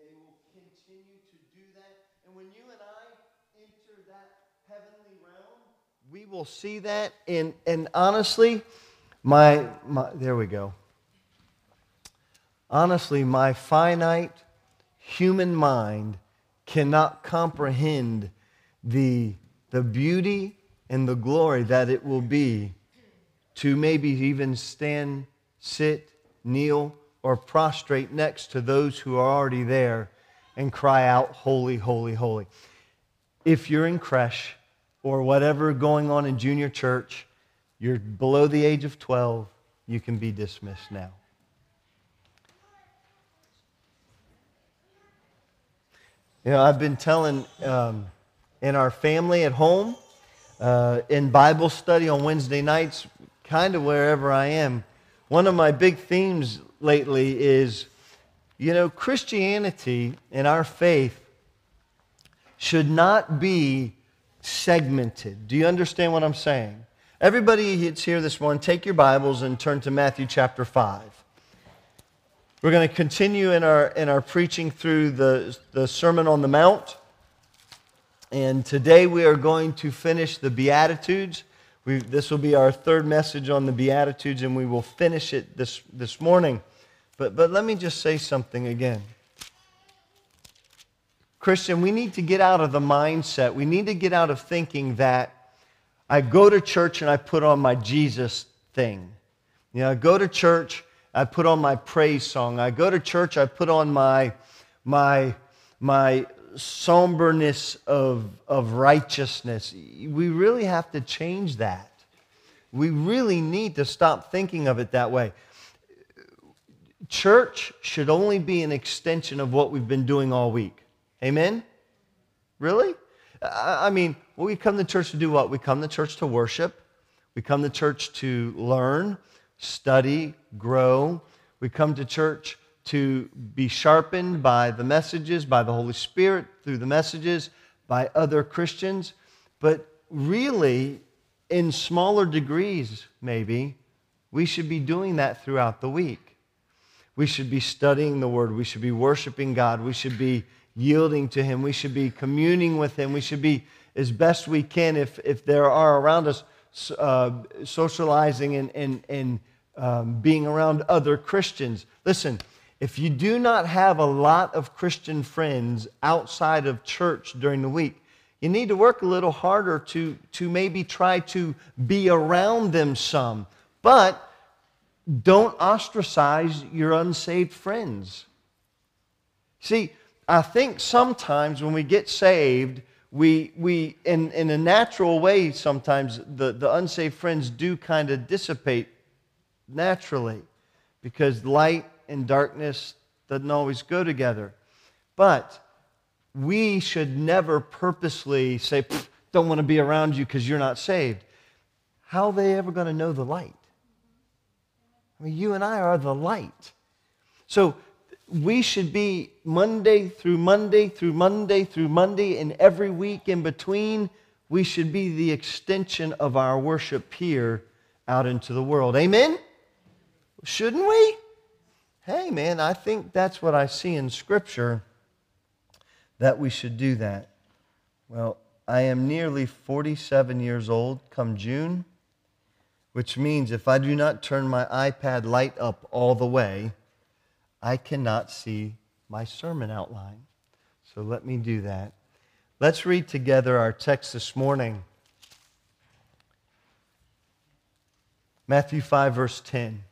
they will continue to do that. And when you and I enter that heavenly realm, we will see that. And, and honestly, my, my, there we go. Honestly, my finite human mind cannot comprehend the, the beauty and the glory that it will be to maybe even stand, sit, kneel, or prostrate next to those who are already there and cry out, Holy, holy, holy. If you're in creche or whatever going on in junior church, you're below the age of 12, you can be dismissed now. You know, I've been telling um, in our family at home, uh, in Bible study on Wednesday nights, kind of wherever I am, one of my big themes lately is you know, Christianity and our faith should not be segmented. Do you understand what I'm saying? Everybody that's here this morning, take your Bibles and turn to Matthew chapter 5. We're going to continue in our, in our preaching through the, the Sermon on the Mount. And today we are going to finish the Beatitudes. We, this will be our third message on the Beatitudes, and we will finish it this, this morning. But, but let me just say something again. Christian, we need to get out of the mindset, we need to get out of thinking that I go to church and I put on my Jesus thing. You know, I go to church, I put on my praise song. I go to church, I put on my, my, my somberness of, of righteousness. We really have to change that. We really need to stop thinking of it that way. Church should only be an extension of what we've been doing all week. Amen? Really? I mean, we come to church to do what? We come to church to worship. We come to church to learn, study, grow. We come to church to be sharpened by the messages, by the Holy Spirit through the messages, by other Christians. But really, in smaller degrees, maybe, we should be doing that throughout the week. We should be studying the Word. We should be worshiping God. We should be yielding to Him. We should be communing with Him. We should be, as best we can, if, if there are around us, uh, socializing and, and, and um, being around other Christians. Listen, if you do not have a lot of Christian friends outside of church during the week, you need to work a little harder to, to maybe try to be around them some. But don't ostracize your unsaved friends. See, I think sometimes when we get saved, we, we in, in a natural way, sometimes the, the unsaved friends do kind of dissipate naturally because light and darkness doesn't always go together. But we should never purposely say, don't want to be around you because you're not saved. How are they ever going to know the light? I mean, you and I are the light. So we should be Monday through Monday through Monday through Monday, and every week in between, we should be the extension of our worship here out into the world. Amen? Shouldn't we? Hey, man, I think that's what I see in Scripture that we should do that. Well, I am nearly 47 years old come June, which means if I do not turn my iPad light up all the way, I cannot see my sermon outline. So let me do that. Let's read together our text this morning. Matthew 5, verse 10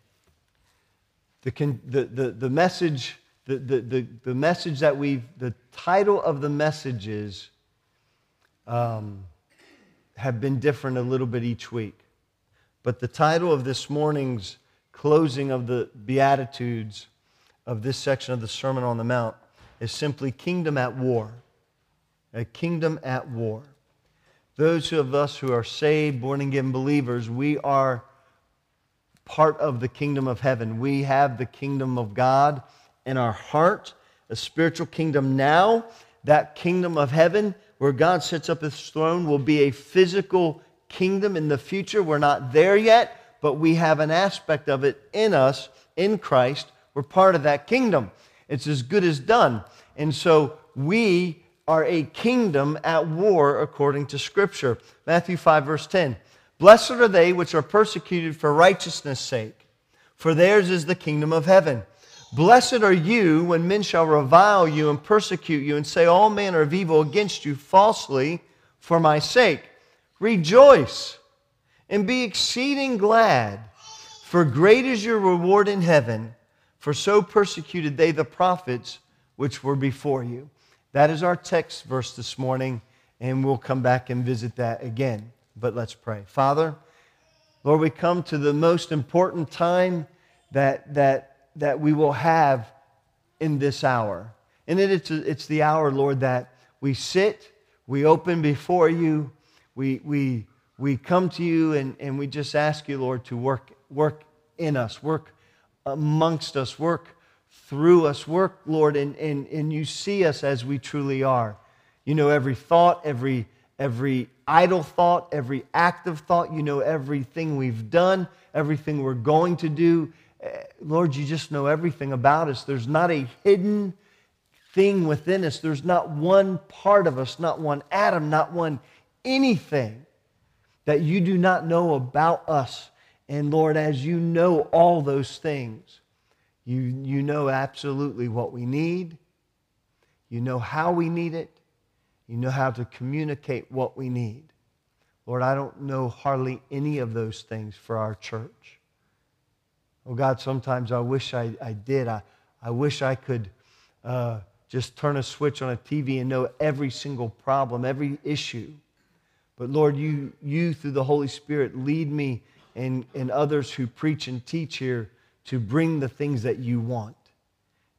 the, the, the, the message the, the, the, the, message that we've the title of the messages um, have been different a little bit each week. But the title of this morning's closing of the beatitudes of this section of the sermon on the mount is simply kingdom at war. A kingdom at war. Those of us who are saved born again believers we are part of the kingdom of heaven. We have the kingdom of God in our heart, a spiritual kingdom now. That kingdom of heaven, where God sets up his throne, will be a physical kingdom in the future. We're not there yet, but we have an aspect of it in us, in Christ. We're part of that kingdom. It's as good as done. And so we are a kingdom at war according to Scripture. Matthew 5, verse 10. Blessed are they which are persecuted for righteousness' sake, for theirs is the kingdom of heaven. Blessed are you when men shall revile you and persecute you and say all manner of evil against you falsely for my sake. Rejoice and be exceeding glad, for great is your reward in heaven, for so persecuted they the prophets which were before you. That is our text verse this morning, and we'll come back and visit that again. But let's pray. Father, Lord, we come to the most important time that, that, that we will have in this hour. And it, it's, it's the hour, Lord, that we sit, we open before you, we, we, we come to you, and, and we just ask you, Lord, to work, work in us, work amongst us, work through us. Work, Lord, and, and, and you see us as we truly are. You know every thought, every, every idle thought, every active thought. You know everything we've done, everything we're going to do. Eh, Lord, you just know everything about us. There's not a hidden thing within us. There's not one part of us, not one atom, not one anything that you do not know about us. And Lord, as you know all those things, you, you know absolutely what we need. You know how we need it. You know how to communicate what we need. Lord, I don't know hardly any of those things for our church. Oh, God, sometimes I wish I, I did. I, I wish I could uh, just turn a switch on a TV and know every single problem, every issue. But Lord, you, you through the Holy Spirit, lead me and, and others who preach and teach here to bring the things that you want.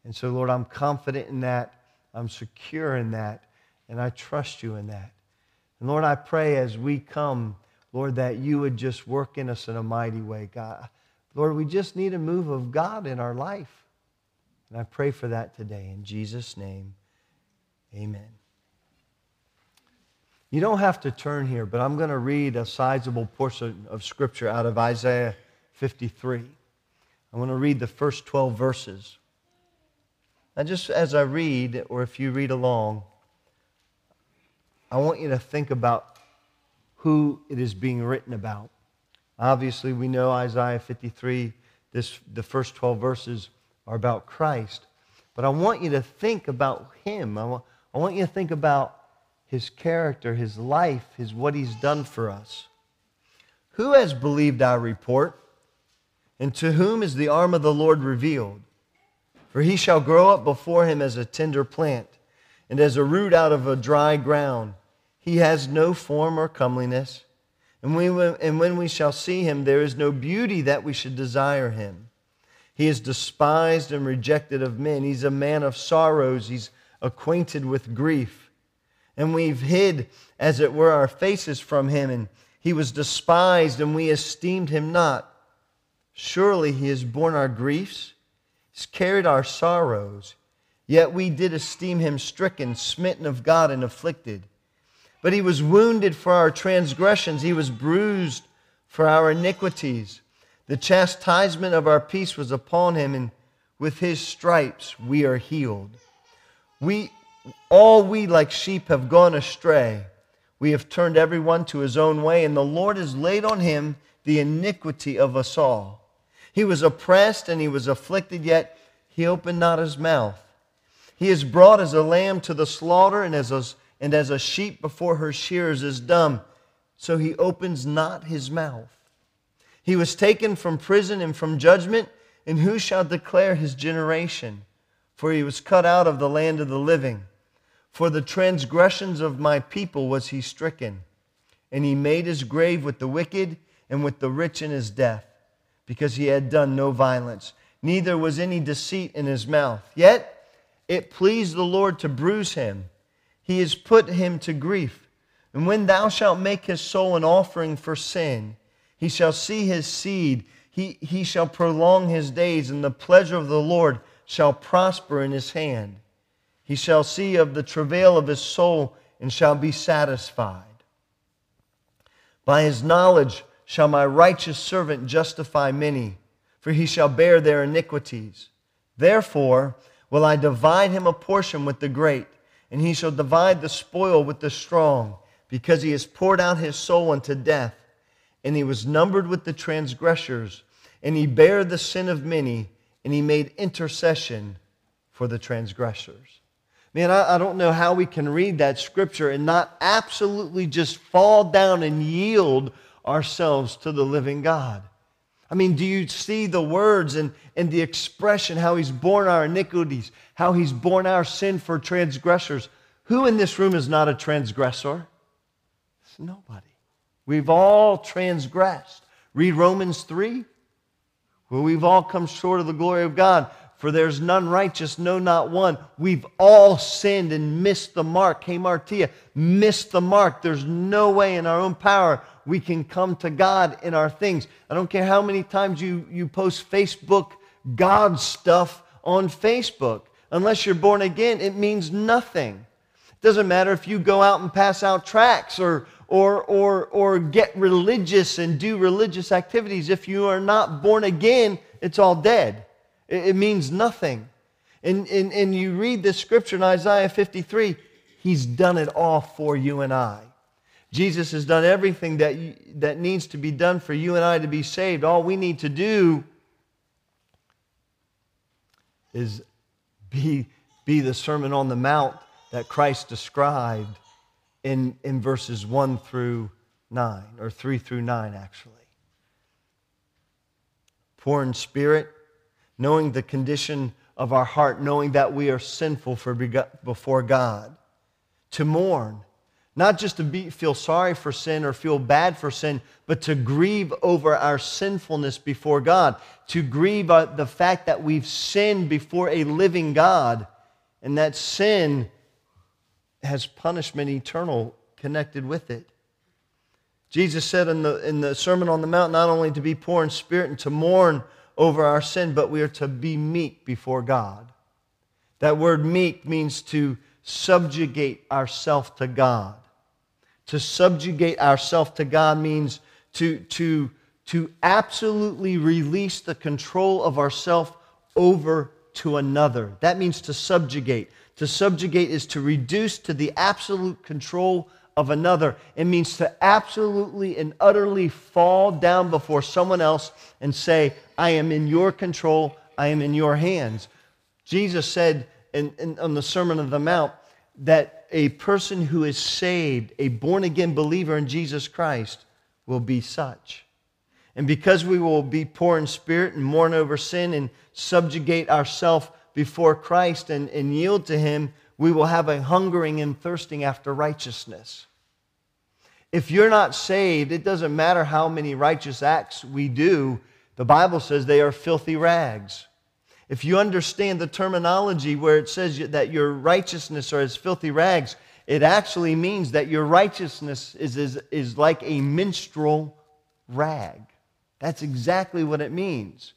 And so, Lord, I'm confident in that. I'm secure in that. And I trust you in that. And Lord, I pray as we come, Lord, that you would just work in us in a mighty way, God. Lord, we just need a move of God in our life. And I pray for that today. In Jesus' name, amen. You don't have to turn here, but I'm going to read a sizable portion of Scripture out of Isaiah 53. I want to read the first 12 verses. And just as I read, or if you read along, I want you to think about who it is being written about. Obviously, we know Isaiah 53, this, the first 12 verses are about Christ. But I want you to think about him. I want, I want you to think about his character, his life, his, what he's done for us. Who has believed our report? And to whom is the arm of the Lord revealed? For he shall grow up before him as a tender plant, and as a root out of a dry ground. He has no form or comeliness. And, we, and when we shall see him, there is no beauty that we should desire him. He is despised and rejected of men. He's a man of sorrows. He's acquainted with grief. And we've hid, as it were, our faces from him. And he was despised, and we esteemed him not. Surely he has borne our griefs, he's carried our sorrows. Yet we did esteem him stricken, smitten of God, and afflicted. But he was wounded for our transgressions, he was bruised for our iniquities. The chastisement of our peace was upon him, and with his stripes we are healed. We all we like sheep have gone astray. We have turned everyone to his own way, and the Lord has laid on him the iniquity of us all. He was oppressed and he was afflicted, yet he opened not his mouth. He is brought as a lamb to the slaughter, and as a, and as a sheep before her shears is dumb, so he opens not his mouth. He was taken from prison and from judgment, and who shall declare his generation? For he was cut out of the land of the living. For the transgressions of my people was he stricken, and he made his grave with the wicked and with the rich in his death because he had done no violence, neither was any deceit in his mouth. Yet it pleased the Lord to bruise him. He has put him to grief. And when thou shalt make his soul an offering for sin, he shall see his seed, he, he shall prolong his days, and the pleasure of the Lord shall prosper in his hand. He shall see of the travail of his soul and shall be satisfied. By his knowledge, shall my righteous servant justify many, for he shall bear their iniquities. Therefore, will I divide him a portion with the great, and he shall divide the spoil with the strong, because he has poured out his soul unto death, and he was numbered with the transgressors, and he bare the sin of many, and he made intercession for the transgressors. Man, I, I, don't know how we can read that scripture and not absolutely just fall down and yield ourselves to the living God. I mean, do you see the words and, and the expression, how he's borne our iniquities, how he's borne our sin for transgressors? Who in this room is not a transgressor? It's nobody. We've all transgressed. Read Romans 3. Well, we've all come short of the glory of God. For there's none righteous, no, not one. We've all sinned and missed the mark. hamartia, missed the mark. There's no way in our own power we can come to God in our things. I don't care how many times you, you post Facebook God stuff on Facebook. Unless you're born again, it means nothing. It doesn't matter if you go out and pass out tracts or, or, or, or get religious and do religious activities. If you are not born again, it's all dead. It, it means nothing. And, and, and you read this scripture in Isaiah 53, he's done it all for you and I. Jesus has done everything that, that needs to be done for you and I to be saved. All we need to do is be, be the Sermon on the Mount that Christ described in, in verses 1 through 9, or 3 through 9, actually. Poor in spirit, knowing the condition of our heart, knowing that we are sinful for, before God. To mourn, not just to be, feel sorry for sin or feel bad for sin, but to grieve over our sinfulness before God, to grieve uh, the fact that we've sinned before a living God, and that sin has punishment eternal connected with it. Jesus said in the, in the Sermon on the Mount not only to be poor in spirit and to mourn over our sin, but we are to be meek before God. That word meek means to subjugate ourselves to God. To subjugate ourselves to God means to, to, to absolutely release the control of ourself over to another. That means to subjugate. To subjugate is to reduce to the absolute control of another. It means to absolutely and utterly fall down before someone else and say, I am in your control, I am in your hands. Jesus said in, in, on the Sermon on the Mount that a person who is saved, a born again believer in Jesus Christ, will be such. And because we will be poor in spirit and mourn over sin and subjugate ourselves before Christ and, and yield to Him, we will have a hungering and thirsting after righteousness. If you're not saved, it doesn't matter how many righteous acts we do, the Bible says they are filthy rags. If you understand the terminology where it says that your righteousness are as filthy rags, it actually means that your righteousness is, is, is like a menstrual rag. That's exactly what it means.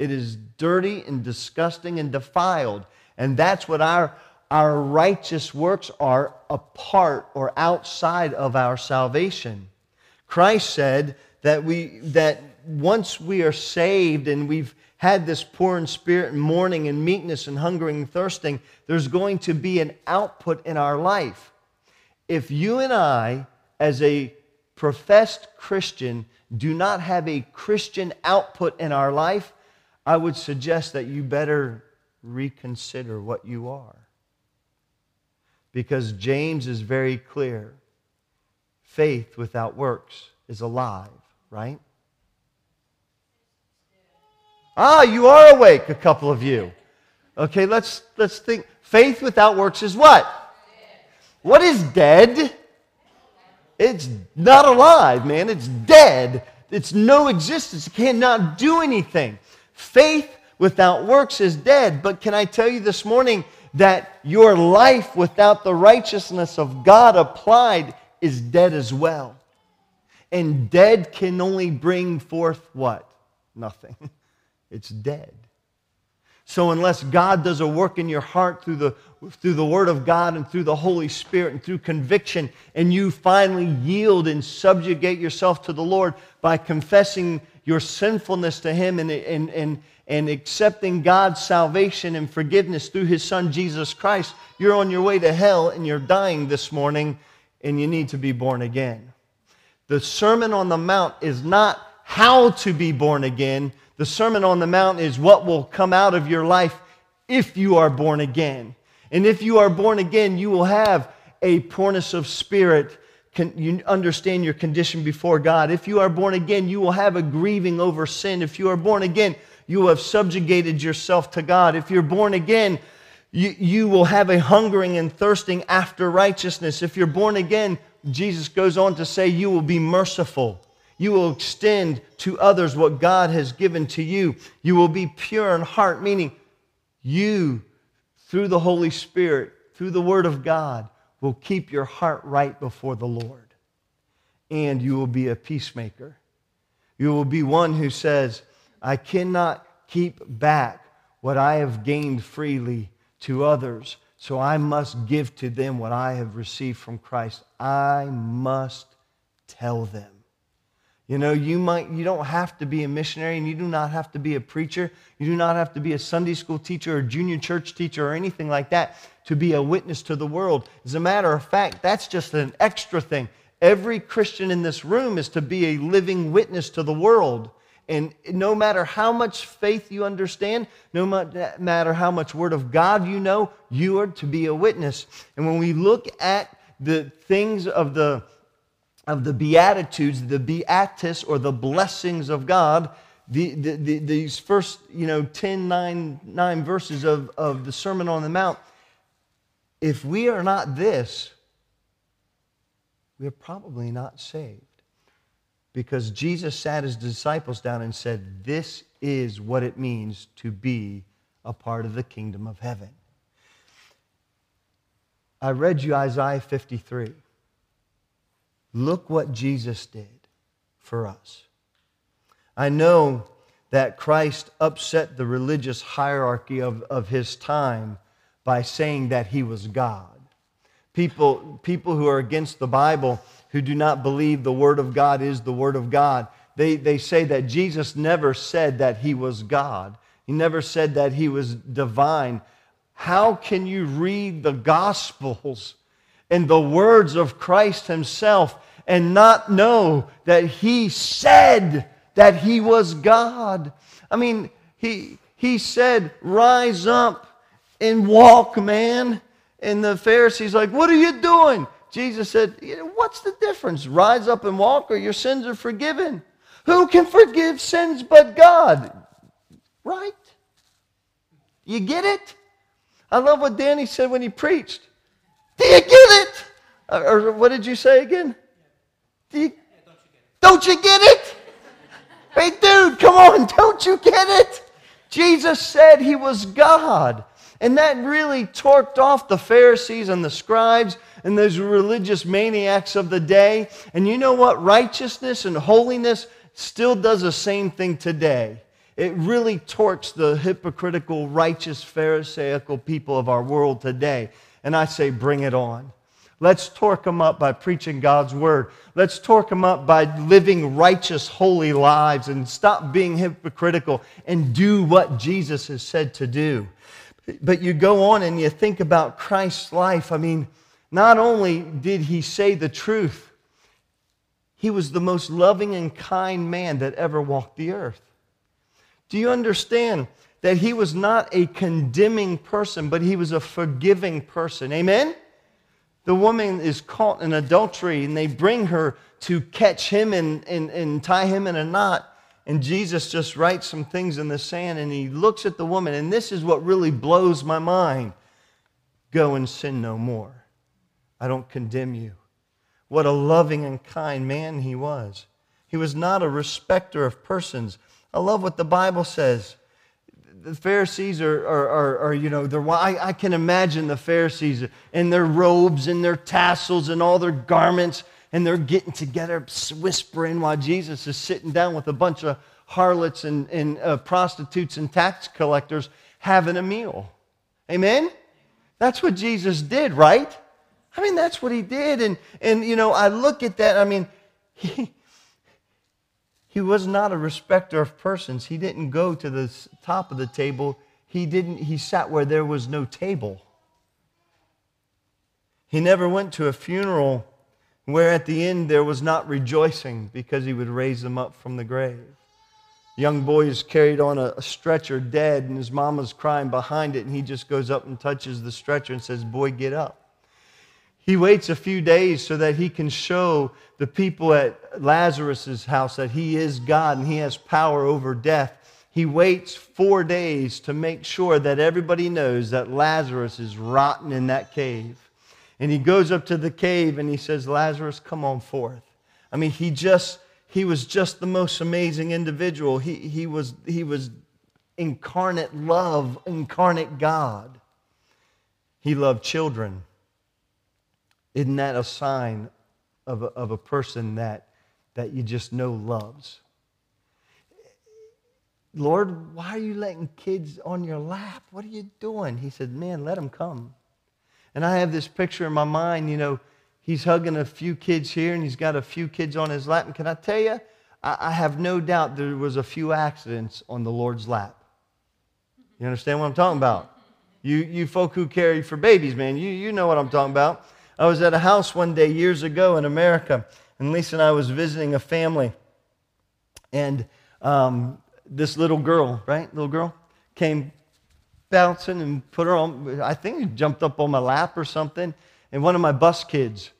It is dirty and disgusting and defiled. And that's what our, our righteous works are apart or outside of our salvation. Christ said that, we, that once we are saved and we've had this poor in spirit and mourning and meekness and hungering and thirsting, there's going to be an output in our life. If you and I, as a professed Christian, do not have a Christian output in our life, I would suggest that you better reconsider what you are. Because James is very clear faith without works is alive, right? Ah, you are awake, a couple of you. Okay, let's, let's think. Faith without works is what? What is dead? It's not alive, man. It's dead. It's no existence. It cannot do anything. Faith without works is dead. But can I tell you this morning that your life without the righteousness of God applied is dead as well? And dead can only bring forth what? Nothing. It's dead. So, unless God does a work in your heart through the, through the Word of God and through the Holy Spirit and through conviction, and you finally yield and subjugate yourself to the Lord by confessing your sinfulness to Him and, and, and, and accepting God's salvation and forgiveness through His Son Jesus Christ, you're on your way to hell and you're dying this morning and you need to be born again. The Sermon on the Mount is not how to be born again. The Sermon on the Mount is what will come out of your life if you are born again. And if you are born again, you will have a poorness of spirit. Can you understand your condition before God? If you are born again, you will have a grieving over sin. If you are born again, you have subjugated yourself to God. If you're born again, you, you will have a hungering and thirsting after righteousness. If you're born again, Jesus goes on to say, you will be merciful. You will extend to others what God has given to you. You will be pure in heart, meaning you, through the Holy Spirit, through the Word of God, will keep your heart right before the Lord. And you will be a peacemaker. You will be one who says, I cannot keep back what I have gained freely to others, so I must give to them what I have received from Christ. I must tell them. You know, you might you don't have to be a missionary and you do not have to be a preacher. You do not have to be a Sunday school teacher or junior church teacher or anything like that to be a witness to the world. As a matter of fact, that's just an extra thing. Every Christian in this room is to be a living witness to the world. And no matter how much faith you understand, no matter how much Word of God you know, you are to be a witness. And when we look at the things of the, of the Beatitudes, the Beatus or the blessings of God, the, the, the, these first you know, 10, 9, 9 verses of, of the Sermon on the Mount, if we are not this, we're probably not saved because Jesus sat his disciples down and said, This is what it means to be a part of the kingdom of heaven. I read you Isaiah 53. Look what Jesus did for us. I know that Christ upset the religious hierarchy of, of his time by saying that he was God. People, people who are against the Bible who do not believe the Word of God is the Word of God. They, they say that Jesus never said that he was God, he never said that he was divine. How can you read the Gospels and the words of Christ himself and not know that he said that he was God? I mean, he, he said, Rise up and walk, man. And the Pharisees like, What are you doing? Jesus said, What's the difference? Rise up and walk, or your sins are forgiven. Who can forgive sins but God? Right? You get it? I love what Danny said when he preached. Do you get it? Uh, or what did you say again? Do you, don't you get it? Hey, dude, come on, don't you get it? Jesus said he was God. And that really torqued off the Pharisees and the scribes and those religious maniacs of the day. And you know what? Righteousness and holiness still does the same thing today. It really torques the hypocritical, righteous, Pharisaical people of our world today. And I say, bring it on. Let's torque them up by preaching God's word. Let's torque them up by living righteous, holy lives and stop being hypocritical and do what Jesus has said to do. But you go on and you think about Christ's life. I mean, not only did he say the truth, he was the most loving and kind man that ever walked the earth. Do you understand that he was not a condemning person, but he was a forgiving person? Amen? The woman is caught in adultery, and they bring her to catch him and, and, and tie him in a knot. And Jesus just writes some things in the sand and he looks at the woman, and this is what really blows my mind go and sin no more. I don't condemn you. What a loving and kind man he was. He was not a respecter of persons. I love what the Bible says. The Pharisees are, are, are, are you know, they're, I, I can imagine the Pharisees in their robes and their tassels and all their garments and they're getting together, whispering while Jesus is sitting down with a bunch of harlots and, and uh, prostitutes and tax collectors having a meal. Amen? That's what Jesus did, right? I mean, that's what he did. And, and you know, I look at that, I mean, he, he was not a respecter of persons. He didn't go to the top of the table. He didn't, he sat where there was no table. He never went to a funeral where at the end there was not rejoicing because he would raise them up from the grave. Young boy is carried on a, stretcher dead, and his mama's crying behind it, and he just goes up and touches the stretcher and says, Boy, get up. He waits a few days so that he can show the people at Lazarus' house that he is God and he has power over death. He waits four days to make sure that everybody knows that Lazarus is rotten in that cave. And he goes up to the cave and he says, Lazarus, come on forth. I mean, he just, he was just the most amazing individual. He, he, was, he was incarnate love, incarnate God. He loved children. Isn't that a sign of a, of a person that, that you just know loves? Lord, why are you letting kids on your lap? What are you doing? He said, Man, let them come. And I have this picture in my mind, you know, he's hugging a few kids here and he's got a few kids on his lap. And can I tell you, I, have no doubt there was a few accidents on the Lord's lap. You understand what I'm talking about? You, you folk who carry for babies, man, you, you know what I'm talking about. I was at a house one day years ago in America, and Lisa and I was visiting a family. And um, this little girl, right, little girl, came bouncing and put her on, I think he jumped up on my lap or something, and one of my bus kids.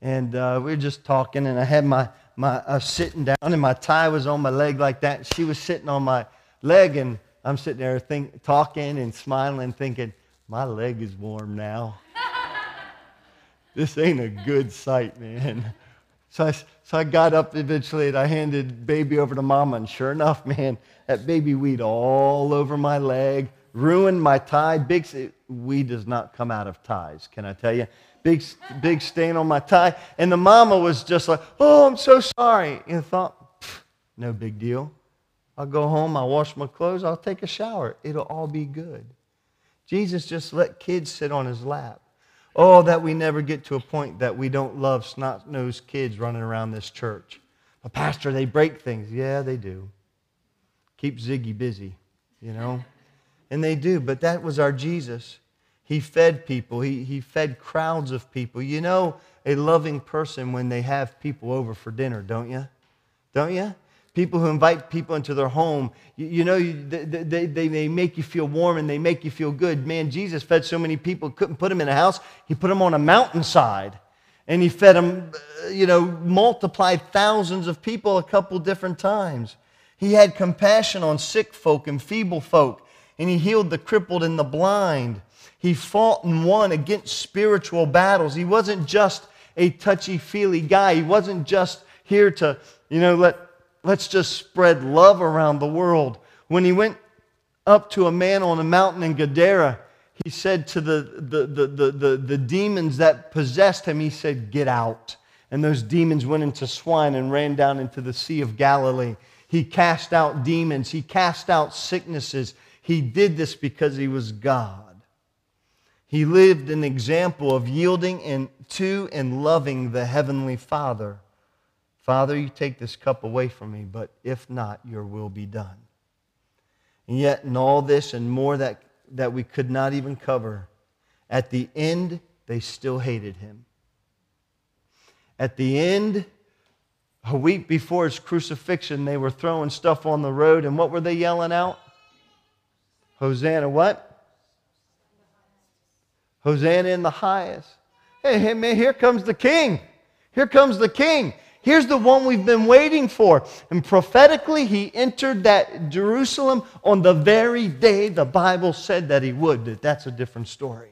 And uh, we were just talking, and I had my, my uh, sitting down, and my tie was on my leg like that. She was sitting on my leg, and I'm sitting there think, talking and smiling, thinking, my leg is warm now this ain't a good sight, man. So I, so I got up eventually and I handed baby over to mama, and sure enough, man, that baby weed all over my leg, ruined my tie. Big weed does not come out of ties, can I tell you? Big, big stain on my tie. And the mama was just like, oh, I'm so sorry. And I thought, no big deal. I'll go home, I'll wash my clothes, I'll take a shower. It'll all be good. Jesus just let kids sit on his lap. Oh, that we never get to a point that we don't love snot nosed kids running around this church. But, Pastor, they break things. Yeah, they do. Keep Ziggy busy, you know? And they do, but that was our Jesus. He fed people, he, he fed crowds of people. You know, a loving person when they have people over for dinner, don't you? Don't you? People who invite people into their home, you, you know, you, they, they, they make you feel warm and they make you feel good. Man, Jesus fed so many people, couldn't put them in a house. He put them on a mountainside and he fed them, uh, you know, multiplied thousands of people a couple different times. He had compassion on sick folk and feeble folk, and he healed the crippled and the blind. He fought and won against spiritual battles. He wasn't just a touchy feely guy. He wasn't just here to, you know, let Let's just spread love around the world. When he went up to a man on a mountain in Gadara, he said to the, the, the, the, the, the demons that possessed him, he said, Get out. And those demons went into swine and ran down into the Sea of Galilee. He cast out demons, he cast out sicknesses. He did this because he was God. He lived an example of yielding and to and loving the Heavenly Father. Father, you take this cup away from me, but if not, your will be done. And yet, in all this and more that, that we could not even cover, at the end, they still hated him. At the end, a week before his crucifixion, they were throwing stuff on the road, and what were they yelling out? Hosanna, what? Hosanna in the highest. Hey, hey, man, here comes the king. Here comes the king. Here's the one we've been waiting for. And prophetically, he entered that Jerusalem on the very day the Bible said that he would. That's a different story.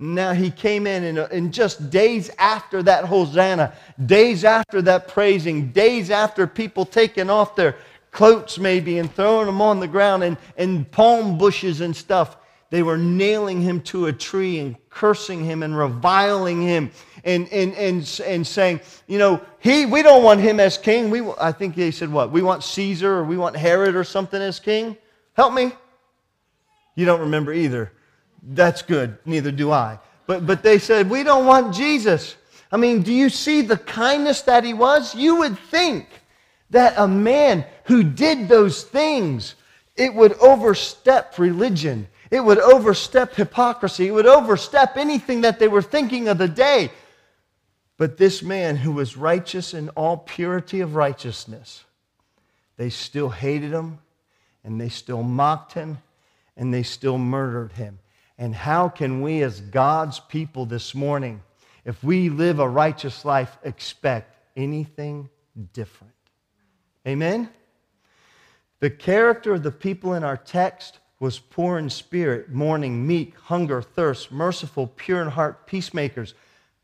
Now he came in, and, uh, and just days after that Hosanna, days after that praising, days after people taking off their coats maybe and throwing them on the ground and, and palm bushes and stuff, They were nailing him to a tree and cursing him and reviling him and, and, and, and saying, you know, he, we don't want him as king. We, I think they said, what? We want Caesar or we want Herod or something as king. Help me. You don't remember either. That's good. Neither do I. But, but they said, we don't want Jesus. I mean, do you see the kindness that he was? You would think that a man who did those things, it would overstep religion. It would overstep hypocrisy. It would overstep anything that they were thinking of the day. But this man who was righteous in all purity of righteousness, they still hated him and they still mocked him and they still murdered him. And how can we, as God's people this morning, if we live a righteous life, expect anything different? Amen? The character of the people in our text was poor in spirit, mourning, meek, hunger, thirst, merciful, pure in heart, peacemakers.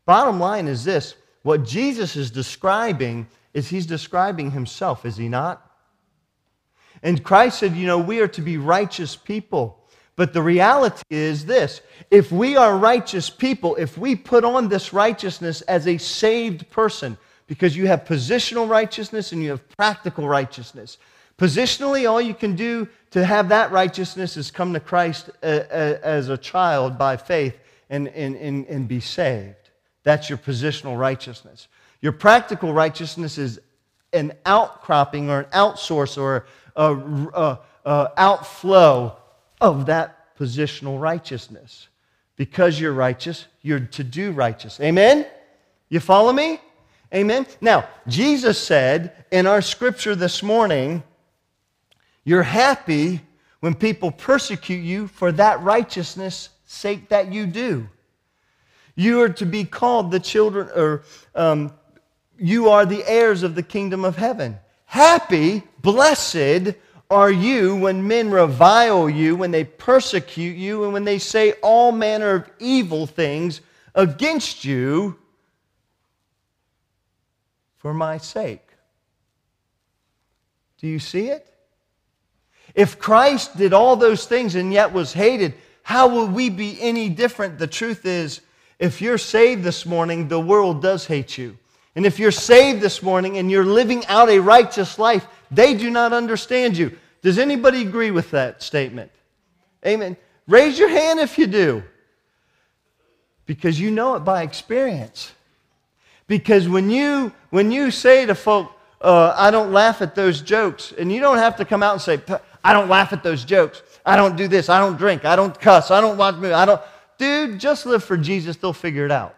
Bottom line is this what Jesus is describing is he's describing himself, is he not? And Christ said, you know, we are to be righteous people. But the reality is this if we are righteous people, if we put on this righteousness as a saved person, because you have positional righteousness and you have practical righteousness. Positionally, all you can do to have that righteousness is come to Christ uh, uh, as a child by faith and, and, and, and be saved. That's your positional righteousness. Your practical righteousness is an outcropping or an outsource or a, a, a outflow of that positional righteousness. Because you're righteous, you're to do righteous. Amen? You follow me? Amen? Now, Jesus said in our scripture this morning, You're happy when people persecute you for that righteousness sake that you do. You are to be called the children, or um, you are the heirs of the kingdom of heaven. Happy, blessed are you when men revile you, when they persecute you, and when they say all manner of evil things against you for my sake. Do you see it? If Christ did all those things and yet was hated, how will we be any different? The truth is, if you're saved this morning, the world does hate you. And if you're saved this morning and you're living out a righteous life, they do not understand you. Does anybody agree with that statement? Amen. Raise your hand if you do. Because you know it by experience. Because when you, when you say to folk, uh, I don't laugh at those jokes, and you don't have to come out and say, I don't laugh at those jokes. I don't do this. I don't drink. I don't cuss. I don't watch movies. I don't. Dude, just live for Jesus, they'll figure it out.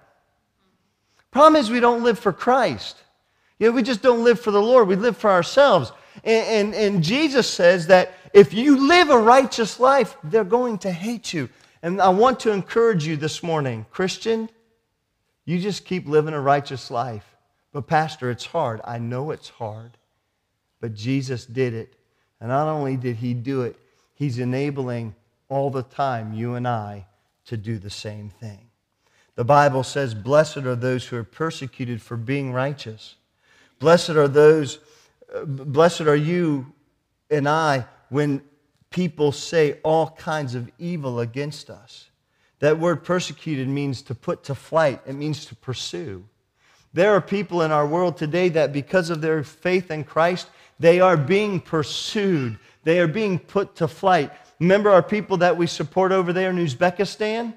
Problem is, we don't live for Christ. You know, we just don't live for the Lord, we live for ourselves. And, and, and Jesus says that if you live a righteous life, they're going to hate you. And I want to encourage you this morning, Christian, you just keep living a righteous life. But, Pastor, it's hard. I know it's hard. But Jesus did it. And not only did he do it, he's enabling all the time you and I to do the same thing. The Bible says, Blessed are those who are persecuted for being righteous. Blessed are those, uh, blessed are you and I when people say all kinds of evil against us. That word persecuted means to put to flight, it means to pursue. There are people in our world today that because of their faith in Christ, they are being pursued. They are being put to flight. Remember our people that we support over there in Uzbekistan?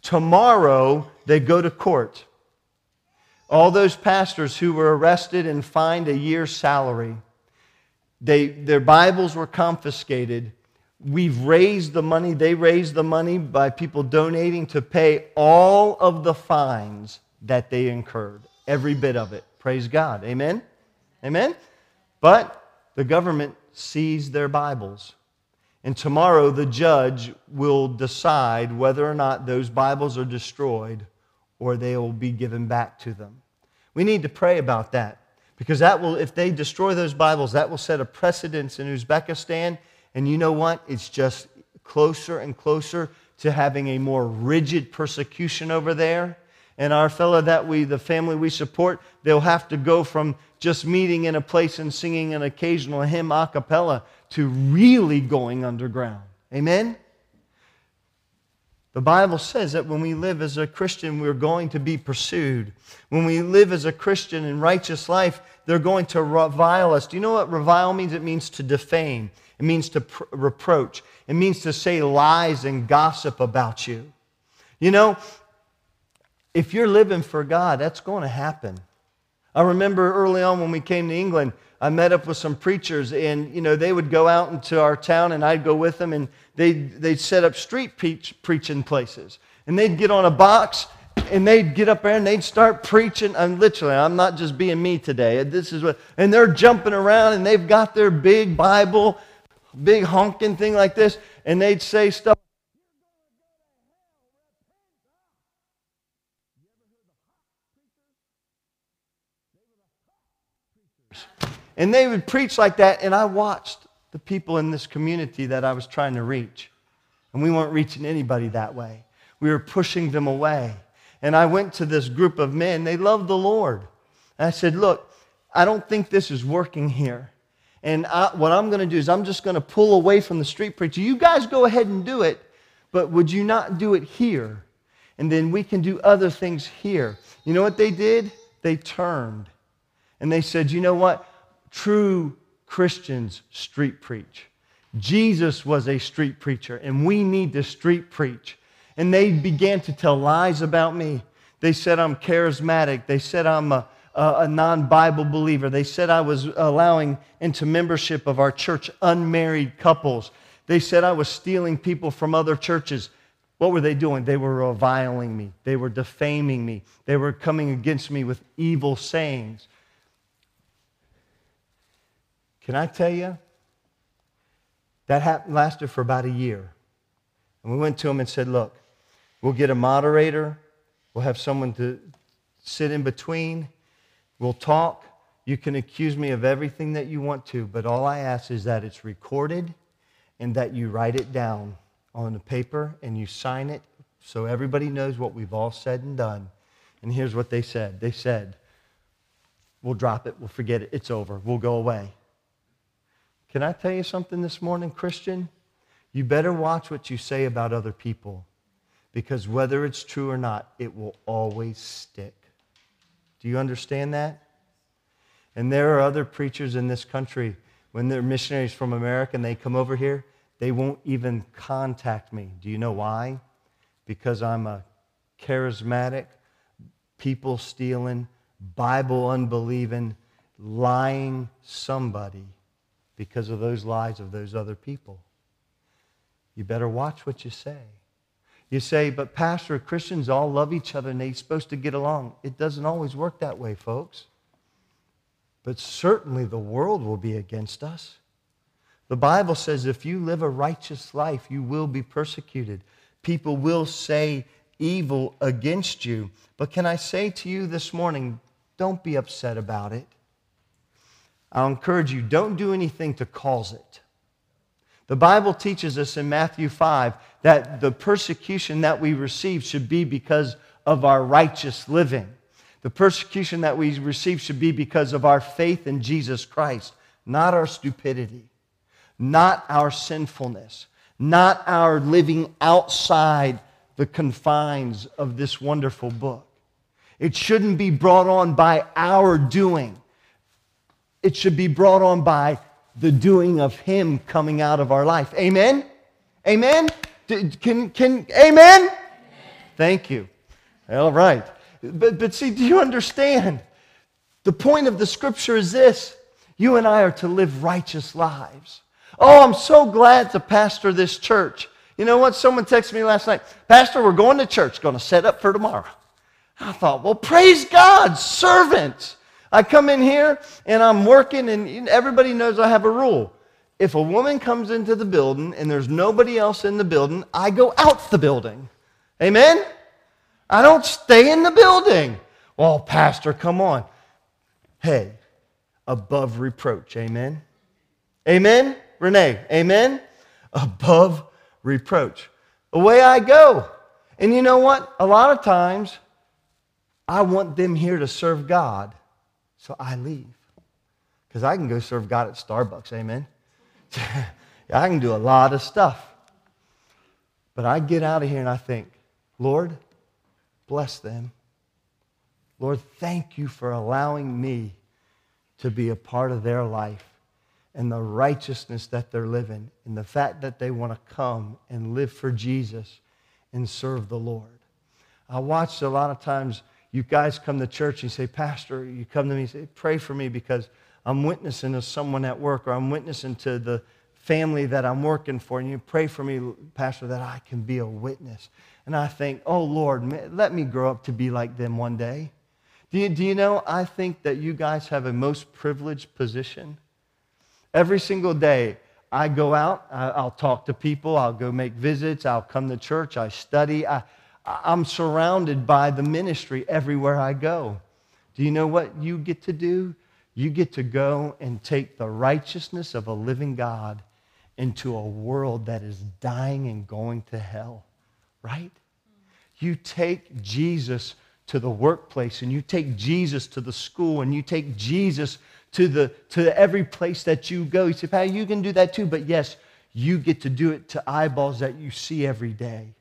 Tomorrow, they go to court. All those pastors who were arrested and fined a year's salary, they, their Bibles were confiscated. We've raised the money, they raised the money by people donating to pay all of the fines that they incurred, every bit of it. Praise God. Amen? Amen? But the government seized their Bibles. And tomorrow the judge will decide whether or not those Bibles are destroyed or they will be given back to them. We need to pray about that because that will, if they destroy those Bibles, that will set a precedence in Uzbekistan. And you know what? It's just closer and closer to having a more rigid persecution over there. And our fellow that we, the family we support, they'll have to go from just meeting in a place and singing an occasional hymn a cappella to really going underground. Amen? The Bible says that when we live as a Christian, we're going to be pursued. When we live as a Christian in righteous life, they're going to revile us. Do you know what revile means? It means to defame, it means to pr- reproach, it means to say lies and gossip about you. You know, if you're living for God, that's going to happen. I remember early on when we came to England, I met up with some preachers, and you know they would go out into our town, and I'd go with them, and they'd, they'd set up street preach, preaching places, and they'd get on a box, and they'd get up there and they'd start preaching. And literally, I'm not just being me today. This is what, and they're jumping around, and they've got their big Bible, big honking thing like this, and they'd say stuff. And they would preach like that, and I watched the people in this community that I was trying to reach. And we weren't reaching anybody that way. We were pushing them away. And I went to this group of men, they loved the Lord. And I said, Look, I don't think this is working here. And I, what I'm going to do is I'm just going to pull away from the street preacher. You guys go ahead and do it, but would you not do it here? And then we can do other things here. You know what they did? They turned. And they said, You know what? True Christians street preach. Jesus was a street preacher, and we need to street preach. And they began to tell lies about me. They said I'm charismatic. They said I'm a, a, a non Bible believer. They said I was allowing into membership of our church unmarried couples. They said I was stealing people from other churches. What were they doing? They were reviling me. They were defaming me. They were coming against me with evil sayings. Can I tell you? That happened, lasted for about a year. And we went to him and said, Look, we'll get a moderator, we'll have someone to sit in between, we'll talk. You can accuse me of everything that you want to, but all I ask is that it's recorded and that you write it down on the paper and you sign it so everybody knows what we've all said and done. And here's what they said they said, We'll drop it, we'll forget it, it's over, we'll go away. Can I tell you something this morning, Christian? You better watch what you say about other people because whether it's true or not, it will always stick. Do you understand that? And there are other preachers in this country, when they're missionaries from America and they come over here, they won't even contact me. Do you know why? Because I'm a charismatic, people stealing, Bible unbelieving, lying somebody because of those lies of those other people. You better watch what you say. You say, but Pastor, Christians all love each other and they're supposed to get along. It doesn't always work that way, folks. But certainly the world will be against us. The Bible says if you live a righteous life, you will be persecuted. People will say evil against you. But can I say to you this morning, don't be upset about it. I'll encourage you, don't do anything to cause it. The Bible teaches us in Matthew 5 that the persecution that we receive should be because of our righteous living. The persecution that we receive should be because of our faith in Jesus Christ, not our stupidity, not our sinfulness, not our living outside the confines of this wonderful book. It shouldn't be brought on by our doing it should be brought on by the doing of Him coming out of our life. Amen? Amen? Can, can, amen? Thank you. All right. But, but see, do you understand? The point of the scripture is this you and I are to live righteous lives. Oh, I'm so glad to pastor this church. You know what? Someone texted me last night, Pastor, we're going to church, going to set up for tomorrow. I thought, well, praise God, servant. I come in here and I'm working, and everybody knows I have a rule. If a woman comes into the building and there's nobody else in the building, I go out the building. Amen? I don't stay in the building. Well, Pastor, come on. Hey, above reproach. Amen? Amen? Renee, amen? Above reproach. Away I go. And you know what? A lot of times, I want them here to serve God so I leave. Because I can go serve God at Starbucks, amen? I can do a lot of stuff. But I get out of here and I think, Lord, bless them. Lord, thank you for allowing me to be a part of their life and the righteousness that they're living and the fact that they want to come and live for Jesus and serve the Lord. I watched a lot of times you guys come to church and you say, Pastor, you come to me and say, pray for me because I'm witnessing to someone at work or I'm witnessing to the family that I'm working for. And you pray for me, Pastor, that I can be a witness. And I think, oh, Lord, let me grow up to be like them one day. Do you, do you know, I think that you guys have a most privileged position. Every single day, I go out, I'll talk to people, I'll go make visits, I'll come to church, I study. I, I'm surrounded by the ministry everywhere I go. Do you know what you get to do? You get to go and take the righteousness of a living God into a world that is dying and going to hell, right? You take Jesus to the workplace and you take Jesus to the school and you take Jesus to, the, to every place that you go. You say, Pat, you can do that too. But yes, you get to do it to eyeballs that you see every day.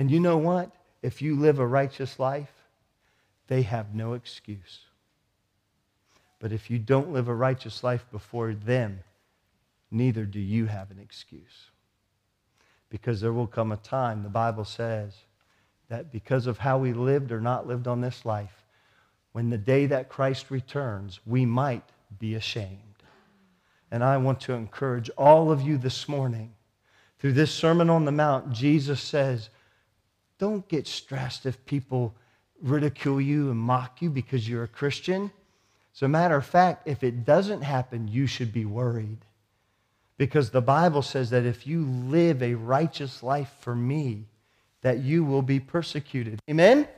And you know what? If you live a righteous life, they have no excuse. But if you don't live a righteous life before them, neither do you have an excuse. Because there will come a time, the Bible says, that because of how we lived or not lived on this life, when the day that Christ returns, we might be ashamed. And I want to encourage all of you this morning. Through this Sermon on the Mount, Jesus says, don't get stressed if people ridicule you and mock you because you're a Christian. As a matter of fact, if it doesn't happen, you should be worried. Because the Bible says that if you live a righteous life for me, that you will be persecuted. Amen?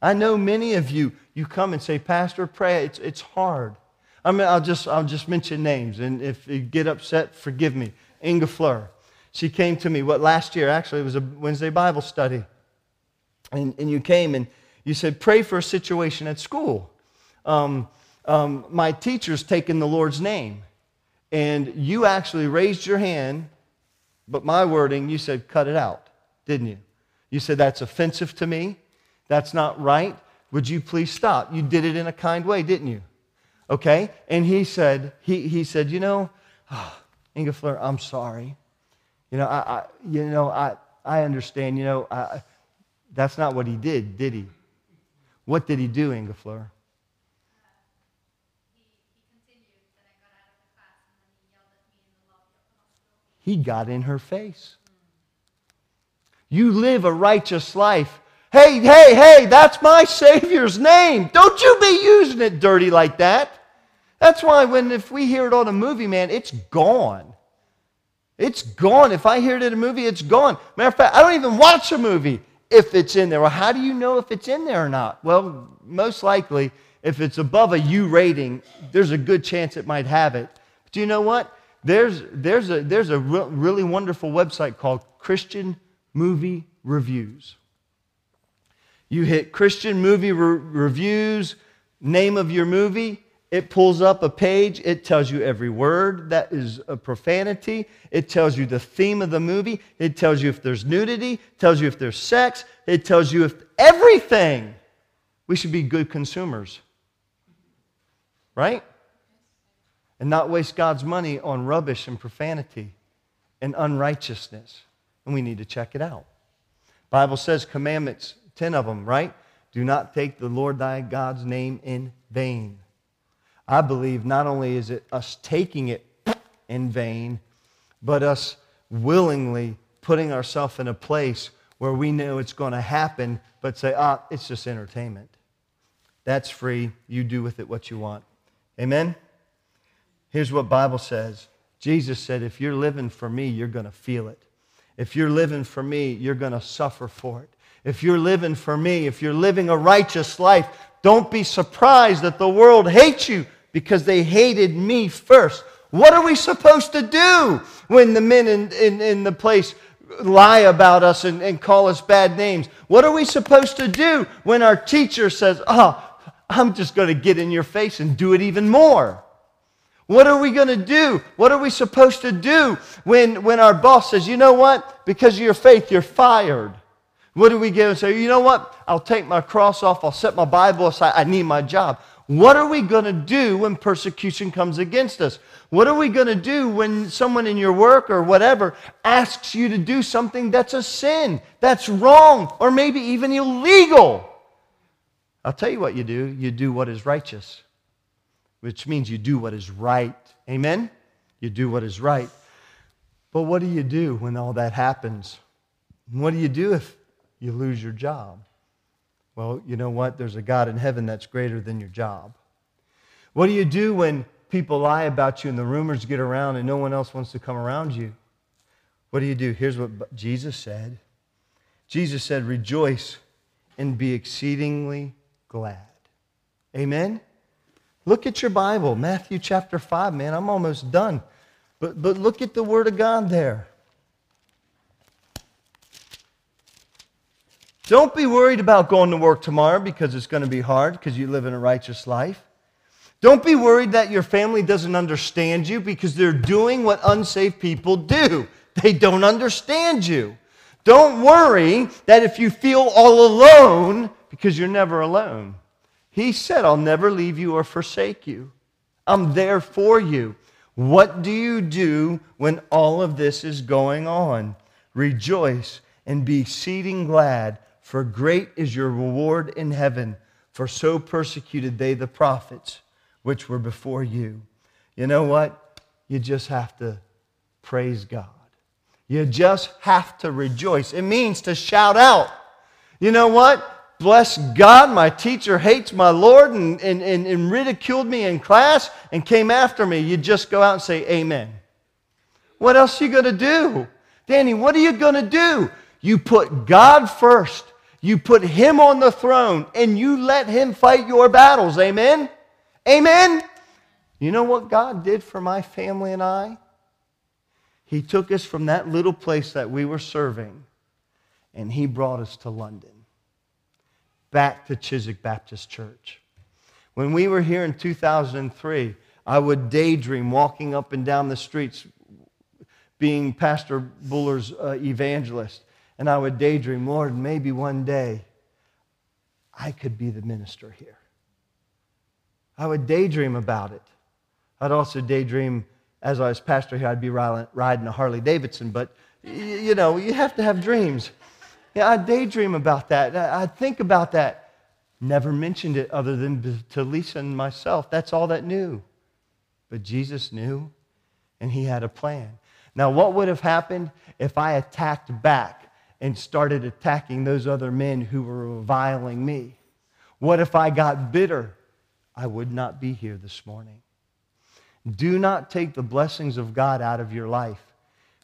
I know many of you, you come and say, Pastor, pray. It's, it's hard. I mean, I'll just, I'll just mention names. And if you get upset, forgive me. Inga Fleur. She came to me, what, last year, actually, it was a Wednesday Bible study. And, and you came and you said, pray for a situation at school. Um, um, my teacher's taken the Lord's name. And you actually raised your hand, but my wording, you said, cut it out, didn't you? You said, that's offensive to me. That's not right. Would you please stop? You did it in a kind way, didn't you? Okay? And he said, he, he said, you know, oh, Inga Fleur, I'm sorry. You know, I, I, you know, I, I understand. You know, I, that's not what he did, did he? What did he do, Inga Fleur? He got in her face. You live a righteous life. Hey, hey, hey, that's my Savior's name. Don't you be using it dirty like that. That's why when if we hear it on a movie, man, it's gone. It's gone. If I hear it in a movie, it's gone. Matter of fact, I don't even watch a movie if it's in there. Well, how do you know if it's in there or not? Well, most likely, if it's above a U rating, there's a good chance it might have it. But do you know what? There's, there's a, there's a re- really wonderful website called Christian Movie Reviews. You hit Christian Movie Re- Reviews, name of your movie, it pulls up a page. It tells you every word that is a profanity. It tells you the theme of the movie. It tells you if there's nudity. It tells you if there's sex. It tells you if everything. We should be good consumers. Right? And not waste God's money on rubbish and profanity and unrighteousness. And we need to check it out. Bible says commandments, 10 of them, right? Do not take the Lord thy God's name in vain. I believe not only is it us taking it in vain, but us willingly putting ourselves in a place where we know it's going to happen, but say, ah, it's just entertainment. That's free. You do with it what you want. Amen? Here's what Bible says. Jesus said, if you're living for me, you're going to feel it. If you're living for me, you're going to suffer for it. If you're living for me, if you're living a righteous life, don't be surprised that the world hates you because they hated me first. What are we supposed to do when the men in, in, in the place lie about us and, and call us bad names? What are we supposed to do when our teacher says, Oh, I'm just going to get in your face and do it even more? What are we going to do? What are we supposed to do when, when our boss says, you know what? Because of your faith, you're fired. What do we give and say, you know what? I'll take my cross off. I'll set my Bible aside. I need my job. What are we going to do when persecution comes against us? What are we going to do when someone in your work or whatever asks you to do something that's a sin, that's wrong, or maybe even illegal? I'll tell you what you do. You do what is righteous which means you do what is right. Amen? You do what is right. But what do you do when all that happens? What do you do if you lose your job? Well, you know what? There's a God in heaven that's greater than your job. What do you do when people lie about you and the rumors get around and no one else wants to come around you? What do you do? Here's what Jesus said Jesus said, Rejoice and be exceedingly glad. Amen? Look at your Bible, Matthew chapter 5, man. I'm almost done. But, but look at the Word of God there. Don't be worried about going to work tomorrow because it's going to be hard because you live in a righteous life. Don't be worried that your family doesn't understand you because they're doing what unsaved people do. They don't understand you. Don't worry that if you feel all alone because you're never alone. He said, I'll never leave you or forsake you. I'm there for you. What do you do when all of this is going on? Rejoice and be exceeding glad, for great is your reward in heaven. For so persecuted they the prophets which were before you. You know what? You just have to praise God. You just have to rejoice. It means to shout out. You know what? bless God, my teacher hates my Lord and, and, and, and, ridiculed me in class and came after me, you just go out and say, Amen. What else are you going to do? Danny, what are you going to do? You put God first. You put Him on the throne and you let Him fight your battles. Amen? Amen? You know what God did for my family and I? He took us from that little place that we were serving and He brought us to London back to Chiswick Baptist Church. When we were here in 2003, I would daydream walking up and down the streets being Pastor Buller's uh, evangelist. And I would daydream, Lord, maybe one day I could be the minister here. I would daydream about it. I'd also daydream as I was pastor here, I'd be riding a Harley Davidson, but you know, you have to have dreams. Yeah, I daydream about that. I'd think about that. Never mentioned it other than to Lisa and myself. That's all that knew. But Jesus knew, and he had a plan. Now, what would have happened if I attacked back and started attacking those other men who were reviling me? What if I got bitter? I would not be here this morning. Do not take the blessings of God out of your life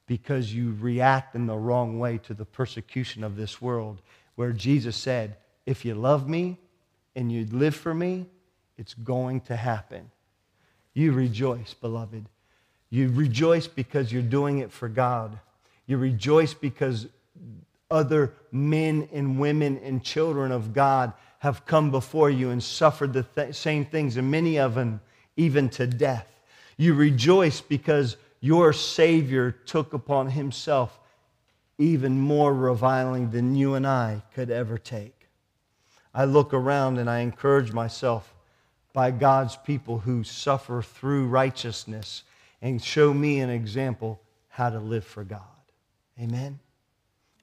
because you react in the wrong way to the persecution of this world, where Jesus said, If you love me and you live for me, it's going to happen. You rejoice, beloved. You rejoice because you're doing it for God. You rejoice because other men and women and children of God have come before you and suffered the th- same things, and many of them even to death. You rejoice because your Savior took upon himself even more reviling than you and I could ever take. I look around and I encourage myself by God's people who suffer through righteousness and show me an example how to live for God. Amen?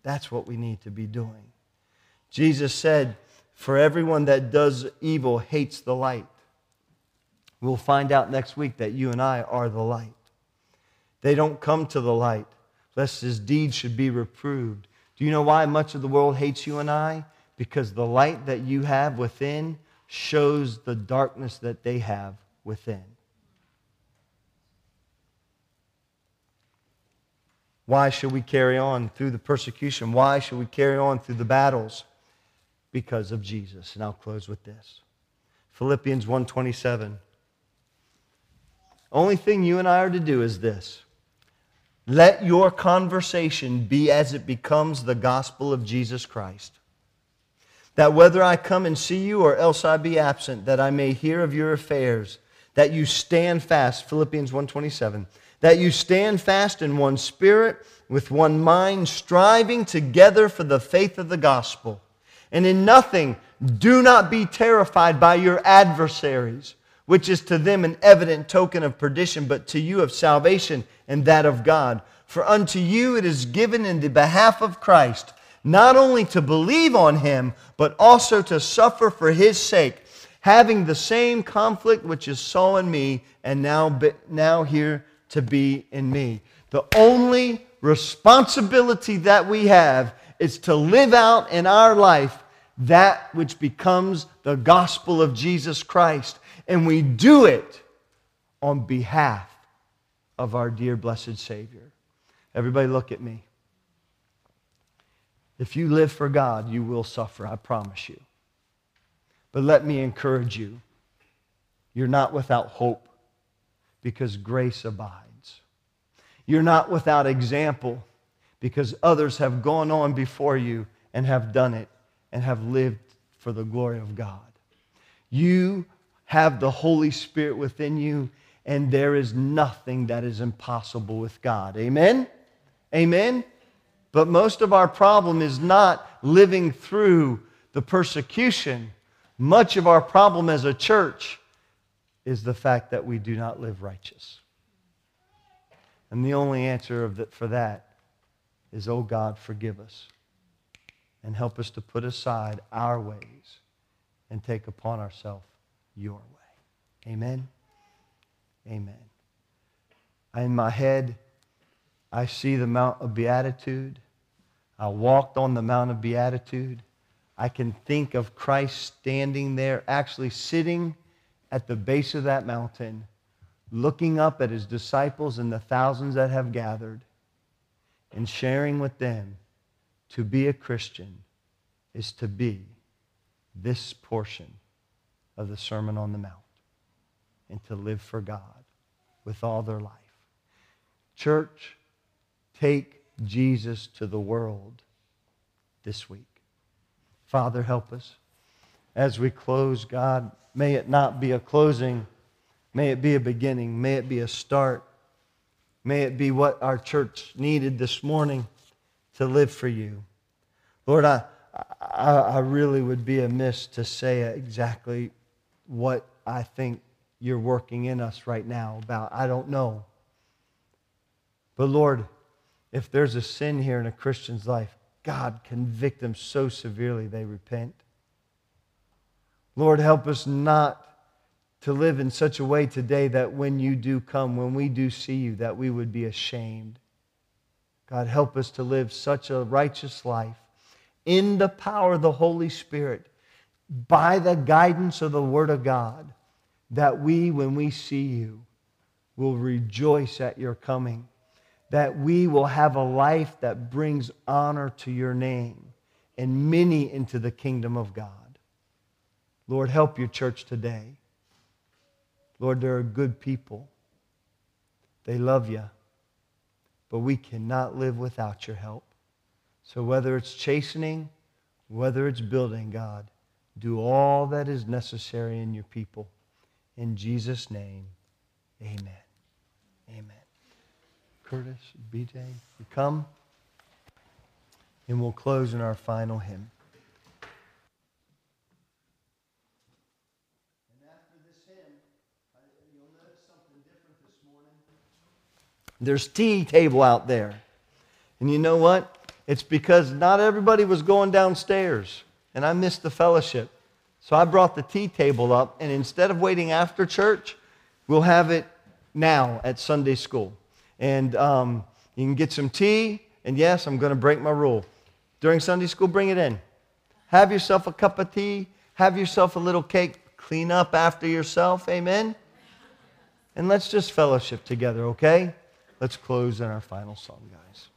That's what we need to be doing. Jesus said, For everyone that does evil hates the light. We'll find out next week that you and I are the light. They don't come to the light, lest his deeds should be reproved. Do you know why much of the world hates you and I? Because the light that you have within shows the darkness that they have within. Why should we carry on through the persecution? Why should we carry on through the battles? Because of Jesus. And I'll close with this. Philippians 1:27. Only thing you and I are to do is this. Let your conversation be as it becomes the gospel of Jesus Christ. That whether I come and see you or else I be absent, that I may hear of your affairs, that you stand fast, Philippians 1:27, that you stand fast in one spirit, with one mind, striving together for the faith of the gospel. And in nothing do not be terrified by your adversaries, which is to them an evident token of perdition, but to you of salvation and that of God. For unto you it is given in the behalf of Christ, not only to believe on him, but also to suffer for his sake, having the same conflict which is so in me and now, now here to be in me. The only responsibility that we have is to live out in our life that which becomes the gospel of Jesus Christ. And we do it on behalf of our dear blessed Savior. Everybody, look at me. If you live for God, you will suffer, I promise you. But let me encourage you you're not without hope because grace abides. You're not without example because others have gone on before you and have done it and have lived for the glory of God. You have the Holy Spirit within you, and there is nothing that is impossible with God. Amen? Amen? But most of our problem is not living through the persecution. Much of our problem as a church is the fact that we do not live righteous. And the only answer the, for that is, oh God, forgive us and help us to put aside our ways and take upon ourselves your way. Amen. Amen. In my head, I see the Mount of Beatitude. I walked on the Mount of Beatitude. I can think of Christ standing there, actually sitting at the base of that mountain, looking up at his disciples and the thousands that have gathered, and sharing with them to be a Christian is to be this portion of the Sermon on the Mount and to live for God with all their life. Church, take Jesus to the world this week. Father, help us. As we close, God, may it not be a closing, may it be a beginning, may it be a start, may it be what our church needed this morning to live for you. Lord, I, I, I really would be amiss to say exactly what I think you're working in us right now about. I don't know. But Lord, if there's a sin here in a Christian's life, God, convict them so severely they repent. Lord, help us not to live in such a way today that when you do come, when we do see you, that we would be ashamed. God, help us to live such a righteous life in the power of the Holy Spirit, by the guidance of the Word of God, that we, when we see you, will rejoice at your coming, that we will have a life that brings honor to your name and many into the kingdom of God. Lord, help your church today. Lord, there are good people. They love you but we cannot live without your help. So whether it's chastening, whether it's building, God, do all that is necessary in your people. In Jesus' name, amen. Amen. Curtis, BJ, you come, and we'll close in our final hymn. There's tea table out there. And you know what? It's because not everybody was going downstairs. And I missed the fellowship. So I brought the tea table up. And instead of waiting after church, we'll have it now at Sunday school. And um, you can get some tea. And yes, I'm going to break my rule. During Sunday school, bring it in. Have yourself a cup of tea. Have yourself a little cake. Clean up after yourself. Amen. And let's just fellowship together, okay? Let's close in our final song, guys.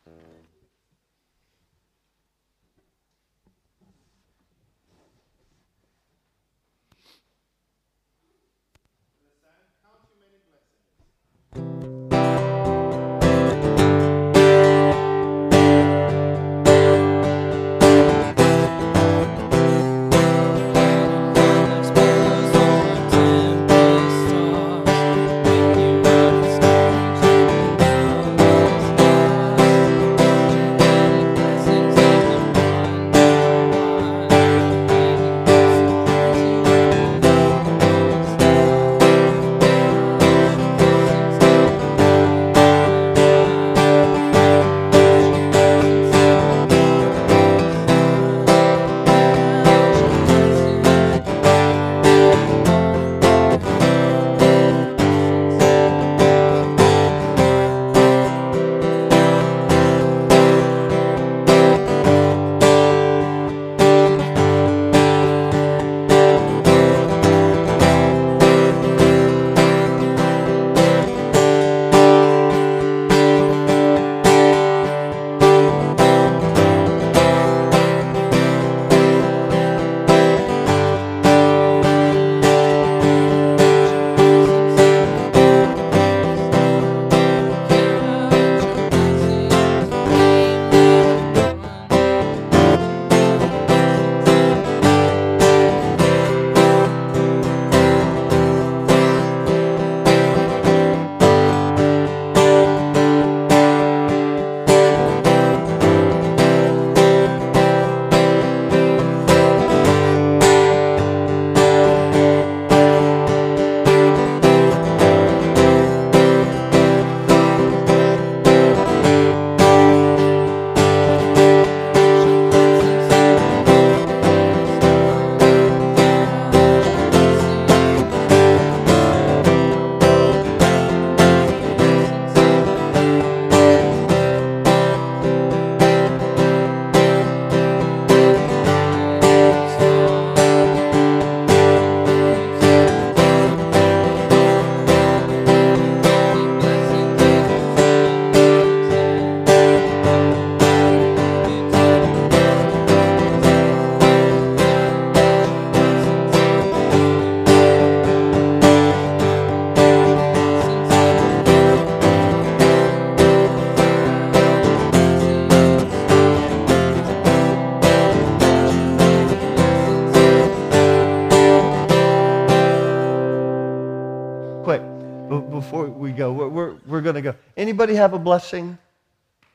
Anybody have a blessing?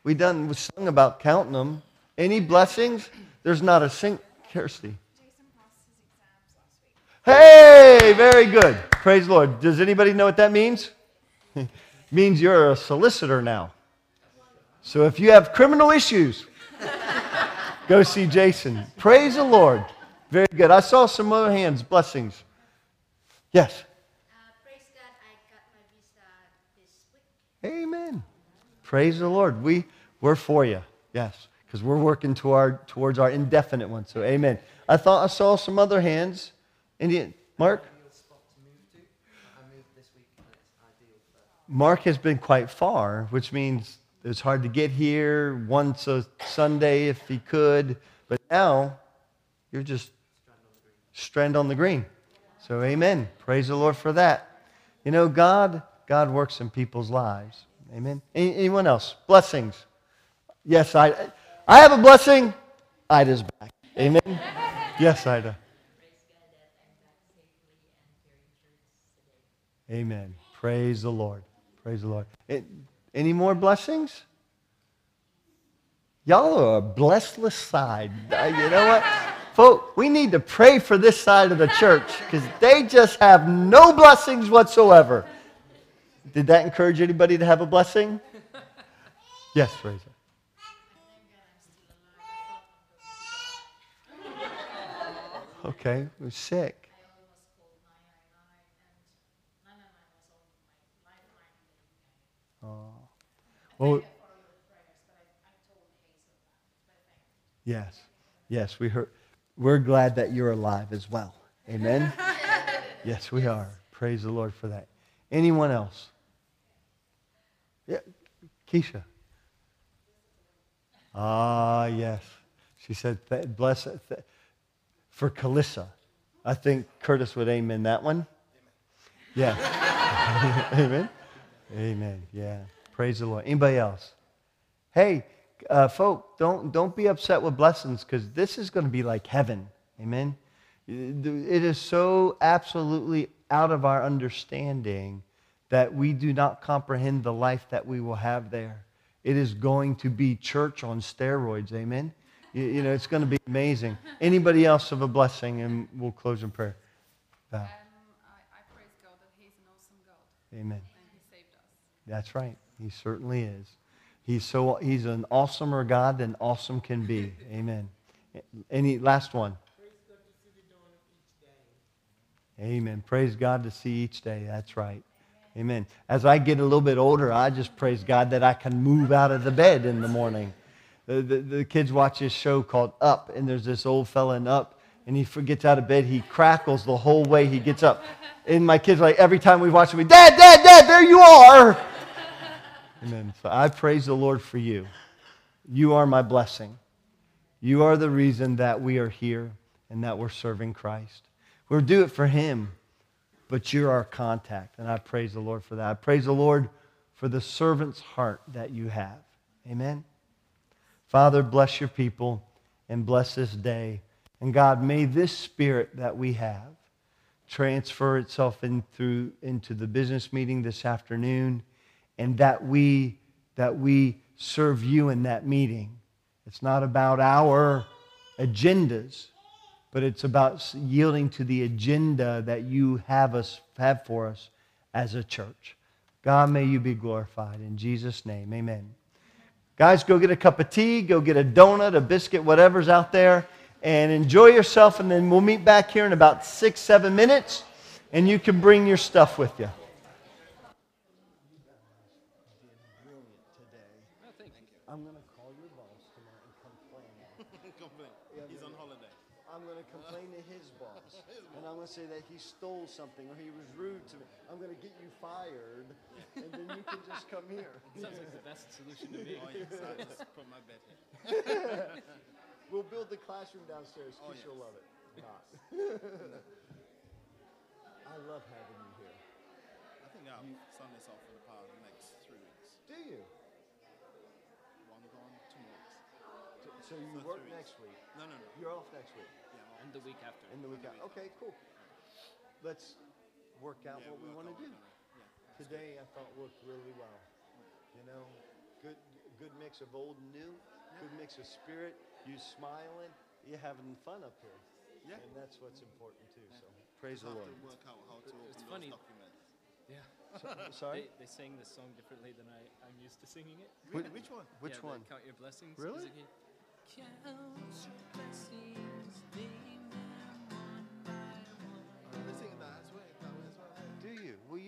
We done we sung about counting them. Any blessings? There's not a sing. Kirsty. Hey, very good. Praise the Lord. Does anybody know what that means? means you're a solicitor now. So if you have criminal issues, go see Jason. Praise the Lord. Very good. I saw some other hands. Blessings. Yes. Uh, praise God, I got my visa this week. Amen. Praise the Lord. We, we're for you. Yes. Because we're working to our, towards our indefinite one. So, amen. I thought I saw some other hands. Indian, Mark? Mark has been quite far, which means it's hard to get here once a Sunday if he could. But now you're just Strand on the Green. So amen. Praise the Lord for that. You know, God, God works in people's lives. Amen. Anyone else? Blessings. Yes, I I have a blessing. Ida's back. Amen. Yes, Ida. Amen. Praise the Lord. Praise the Lord. Eh, Any more blessings? Y'all are a blessless side. Uh, You know what? Folks, we need to pray for this side of the church because they just have no blessings whatsoever. Did that encourage anybody to have a blessing? Yes, Fraser. Okay, we're sick. Oh. Well, yes, yes, we heard. We're glad that you're alive as well. Amen. yes, we are. Praise the Lord for that. Anyone else? Yeah, Keisha. Ah, yes. She said, bless th- for Calissa. I think Curtis would amen that one. Yeah. amen. Amen. Yeah. Praise the Lord. Anybody else? Hey, uh, folk, don't, don't be upset with blessings because this is going to be like heaven. Amen. It is so absolutely out of our understanding that we do not comprehend the life that we will have there. It is going to be church on steroids. Amen. You, you know, it's going to be amazing. Anybody else have a blessing? And we'll close in prayer. Val. Um, I, I praise God that He's an awesome God Amen. and He saved us. That's right. He certainly is. He's so he's an awesomer God than awesome can be. Amen. Any last one? Amen. Praise God to see each day. That's right. Amen. As I get a little bit older, I just praise God that I can move out of the bed in the morning. The, the, the kids watch this show called Up, and there's this old fella in Up, and he gets out of bed. He crackles the whole way he gets up. And my kids, like, every time we watch it, we, Dad, Dad, Dad, there you are. Amen. So I praise the Lord for you. You are my blessing. You are the reason that we are here and that we're serving Christ. We'll do it for Him, but you're our contact. And I praise the Lord for that. I praise the Lord for the servant's heart that you have. Amen. Father, bless your people and bless this day. And God, may this spirit that we have transfer itself in through, into the business meeting this afternoon and that we, that we serve you in that meeting. It's not about our agendas, but it's about yielding to the agenda that you have us have for us as a church. God, may you be glorified in Jesus' name. Amen. Guys, go get a cup of tea, go get a donut, a biscuit, whatever's out there, and enjoy yourself. And then we'll meet back here in about six, seven minutes, and you can bring your stuff with you. I'm going to call your boss tomorrow and complain. Complain. He's on holiday. I'm going to complain to his boss. And I'm going to say that he stole something or he was rude to me. I'm going to get you fired, and then you can just come here. Sounds like the best solution to me. Oh, yes, I just put my bed here. We'll build the classroom downstairs. Oh, you'll love it. Not. I love having you here. I think I have Sundays off for the power the next three weeks. Do you? One gone, two more weeks. So you For work next week. No, no, no. You're off next week. Yeah, I'm And the week after. In the week out. Okay, cool. Let's work out Yeah, what we work want to do. what we're gonna- yeah. Today I thought worked really well. You know, good good mix of old and new, good mix of spirit. You smiling, you having fun up here. Yeah. And that's what's important too. So praise the have Lord. to work out how to open It's those funny. documents. Yeah. So- sorry. They, they sang this song differently than I, I'm used to singing it. Which, which one? Which Yeah, the one? Count your blessings. Really? Is it? Count your blessings, name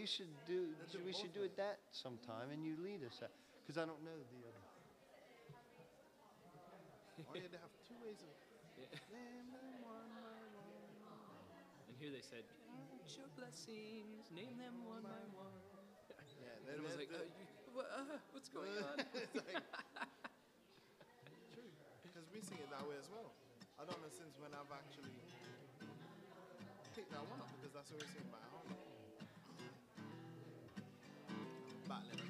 you? Should do. We should do it that sometime, and you lead us. Because I don't know the other. Oh yeah, they have two ways of. Yeah. One. And here they said, Count your blessings, name them one by one. Yeah, And it was like, uh, you, what, uh, what's going on? like, true, because we sing it that way as well. I don't know since when I've actually picked that one up because that's what we sing by home. balle.